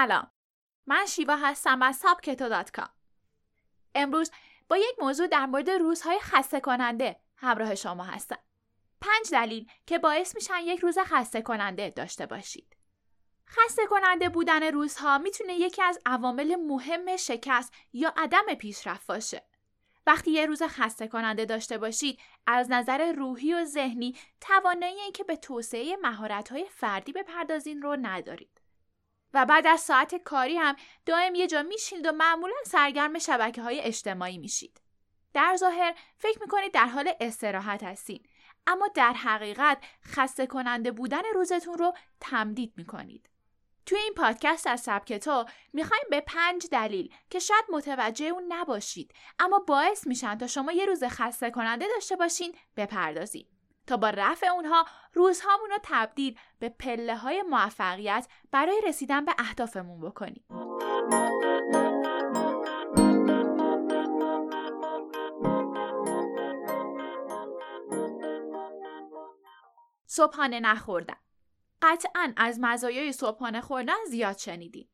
سلام. من شیوا هستم از سابکتو امروز با یک موضوع در مورد روزهای خسته کننده همراه شما هستم. پنج دلیل که باعث میشن یک روز خسته کننده داشته باشید. خسته کننده بودن روزها می‌تونه یکی از عوامل مهم شکست یا عدم پیشرفت باشه. وقتی یه روز خسته کننده داشته باشید از نظر روحی و ذهنی توانایی اینکه به توسعه مهارت‌های فردی بپردازین رو ندارید. و بعد از ساعت کاری هم دائم یه جا میشینید و معمولا سرگرم شبکه های اجتماعی میشید. در ظاهر فکر می‌کنید در حال استراحت هستین اما در حقیقت خسته کننده بودن روزتون رو تمدید می‌کنید. توی این پادکست از سبک تو می‌خوایم به پنج دلیل که شاید متوجه اون نباشید اما باعث میشن تا شما یه روز خسته کننده داشته باشین بپردازید. تا با رفع اونها روزهامون رو تبدیل به پله های موفقیت برای رسیدن به اهدافمون بکنیم. صبحانه نخوردن قطعا از مزایای صبحانه خوردن زیاد شنیدیم.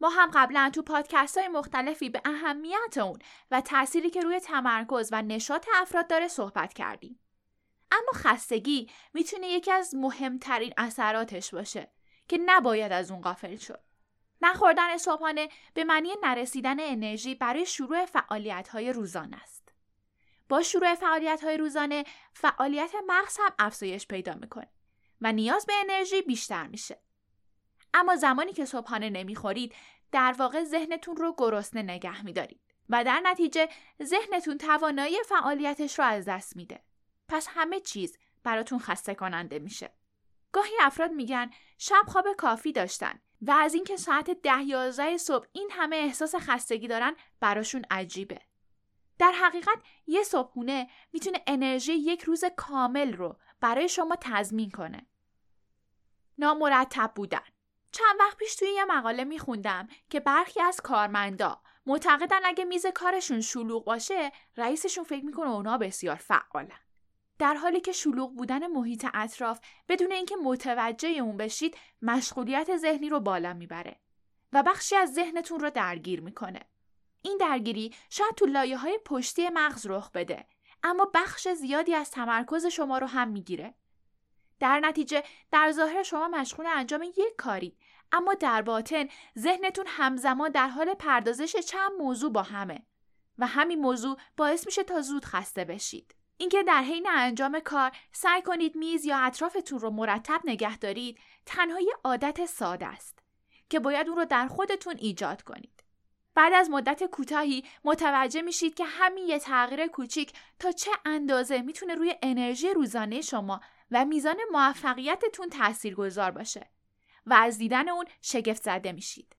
ما هم قبلا تو پادکست های مختلفی به اهمیت اون و تأثیری که روی تمرکز و نشاط افراد داره صحبت کردیم. اما خستگی می‌تونه یکی از مهمترین اثراتش باشه که نباید از اون غافل شد. نخوردن صبحانه به معنی نرسیدن انرژی برای شروع فعالیت های روزانه است. با شروع فعالیت های روزانه فعالیت مغز هم افزایش پیدا می‌کنه و نیاز به انرژی بیشتر میشه. اما زمانی که صبحانه نمی‌خورید در واقع ذهنتون رو گرسنه نگه میدارید و در نتیجه ذهنتون توانایی فعالیتش رو از دست میده. پس همه چیز براتون خسته کننده میشه. گاهی افراد میگن شب خواب کافی داشتن و از اینکه ساعت ده یازده صبح این همه احساس خستگی دارن براشون عجیبه. در حقیقت یه صبحونه می‌تونه انرژی یک روز کامل رو برای شما تضمین کنه. نامرتب بودن چند وقت پیش توی یه مقاله میخوندم که برخی از کارمندا معتقدن اگه میز کارشون شلوغ باشه رئیسشون فکر می‌کنه اونا بسیار فعالن. در حالی که شلوغ بودن محیط اطراف بدون اینکه متوجه اون بشید مشغولیت ذهنی رو بالا می‌بره و بخشی از ذهنتون رو درگیر می‌کنه. این درگیری شاید تو لایه های پشتی مغز رخ بده اما بخش زیادی از تمرکز شما رو هم می‌گیره. در نتیجه در ظاهر شما مشغول انجام یک کاری اما در باطن ذهنتون همزمان در حال پردازش چند موضوع با همه و همین موضوع باعث میشه تا زود خسته بشید. اینکه در حین انجام کار سعی کنید میز یا اطرافتون رو مرتب نگه دارید تنها یه عادت ساده است که باید اون رو در خودتون ایجاد کنید. بعد از مدت کوتاهی متوجه میشید که همین یه تغییر کوچیک تا چه اندازه می‌تونه روی انرژی روزانه شما و میزان موفقیتتون تاثیرگذار باشه و از دیدن اون شگفت زده میشید.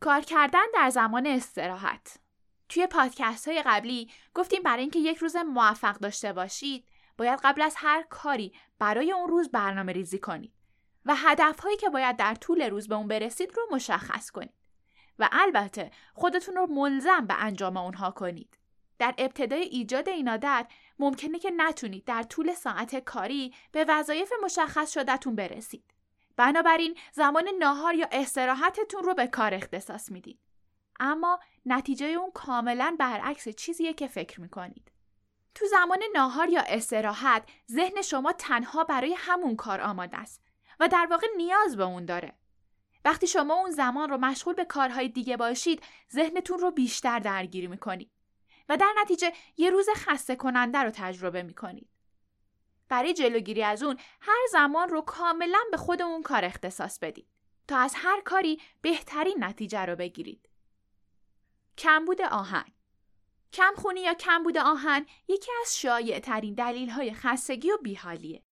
کار کردن در زمان استراحت توی پادکست های قبلی گفتیم برای اینکه یک روز موفق داشته باشید باید قبل از هر کاری برای اون روز برنامه ریزی کنید و هدف هایی که باید در طول روز به اون برسید رو مشخص کنید و البته خودتون رو ملزم به انجام اونها کنید. در ابتدای ایجاد این عادت ممکنه که نتونید در طول ساعت کاری به وظایف مشخص شدهتون برسید. بنابراین زمان ناهار یا استراحتتون رو به کار اختصاص می‌دید. اما نتیجه اون کاملا برعکس چیزیه که فکر می‌کنید. تو زمان ناهار یا استراحت ذهن شما تنها برای همون کار آماده است و در واقع نیاز به اون داره. وقتی شما اون زمان رو مشغول به کارهای دیگه باشید ذهنتون رو بیشتر درگیری می‌کنید و در نتیجه یه روز خسته کننده رو تجربه می‌کنید. برای جلوگیری از اون هر زمان رو کاملا به خود اون کار اختصاص بدید تا از هر کاری بهترین نتیجه رو بگیرید. کمبود آهن کمخونی یا کمبود آهن یکی از شایع ترین دلیل های خستگی و بیحالیه.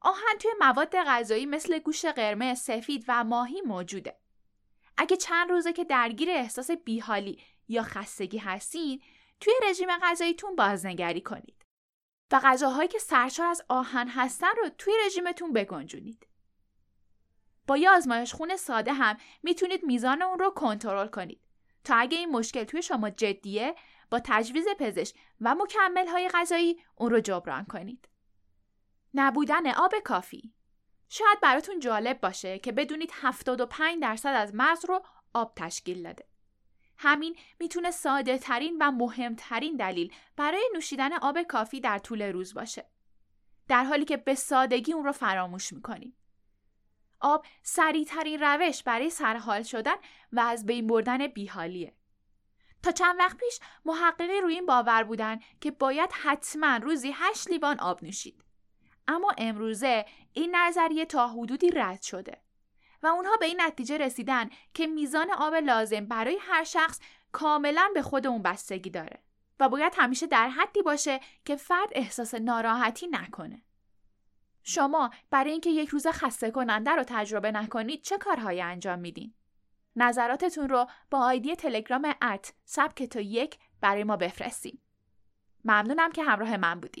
آهن توی مواد غذایی مثل گوشت قرمز، سفید و ماهی موجوده. اگه چند روزه که درگیر احساس بیحالی یا خستگی هستین، توی رژیم غذاییتون بازنگری کنید. و غذاهایی که سرشار از آهن هستن رو توی رژیمتون بگنجونید. با یه آزمایش خون ساده هم می‌تونید میزان اون رو کنترل کنید. تا اگه این مشکل توی شما جدیه با تجویز پزشک و مکمل های غذایی اون رو جبران کنید. نبودن آب کافی شاید براتون جالب باشه که بدونید 75 درصد از مغز رو آب تشکیل داده. همین می‌تونه ساده ترین و مهمترین دلیل برای نوشیدن آب کافی در طول روز باشه. در حالی که به سادگی اون رو فراموش می‌کنیم. آب سریعترین روش برای سرحال شدن و از بین بردن بیحالیه. تا چند وقت پیش محققی روی این باور بودن که باید حتما روزی هشت لیوان آب نوشید. اما امروزه این نظریه تا حدودی رد شده و اونها به این نتیجه رسیدن که میزان آب لازم برای هر شخص کاملا به خود اون بستگی داره و باید همیشه در حدی باشه که فرد احساس ناراحتی نکنه. شما برای اینکه یک روز خسته کننده رو تجربه نکنید چه کارهایی انجام میدین؟ نظراتتون رو با آیدی تلگرام ات سبک تا یک برای ما بفرستید. ممنونم که همراه من بودید.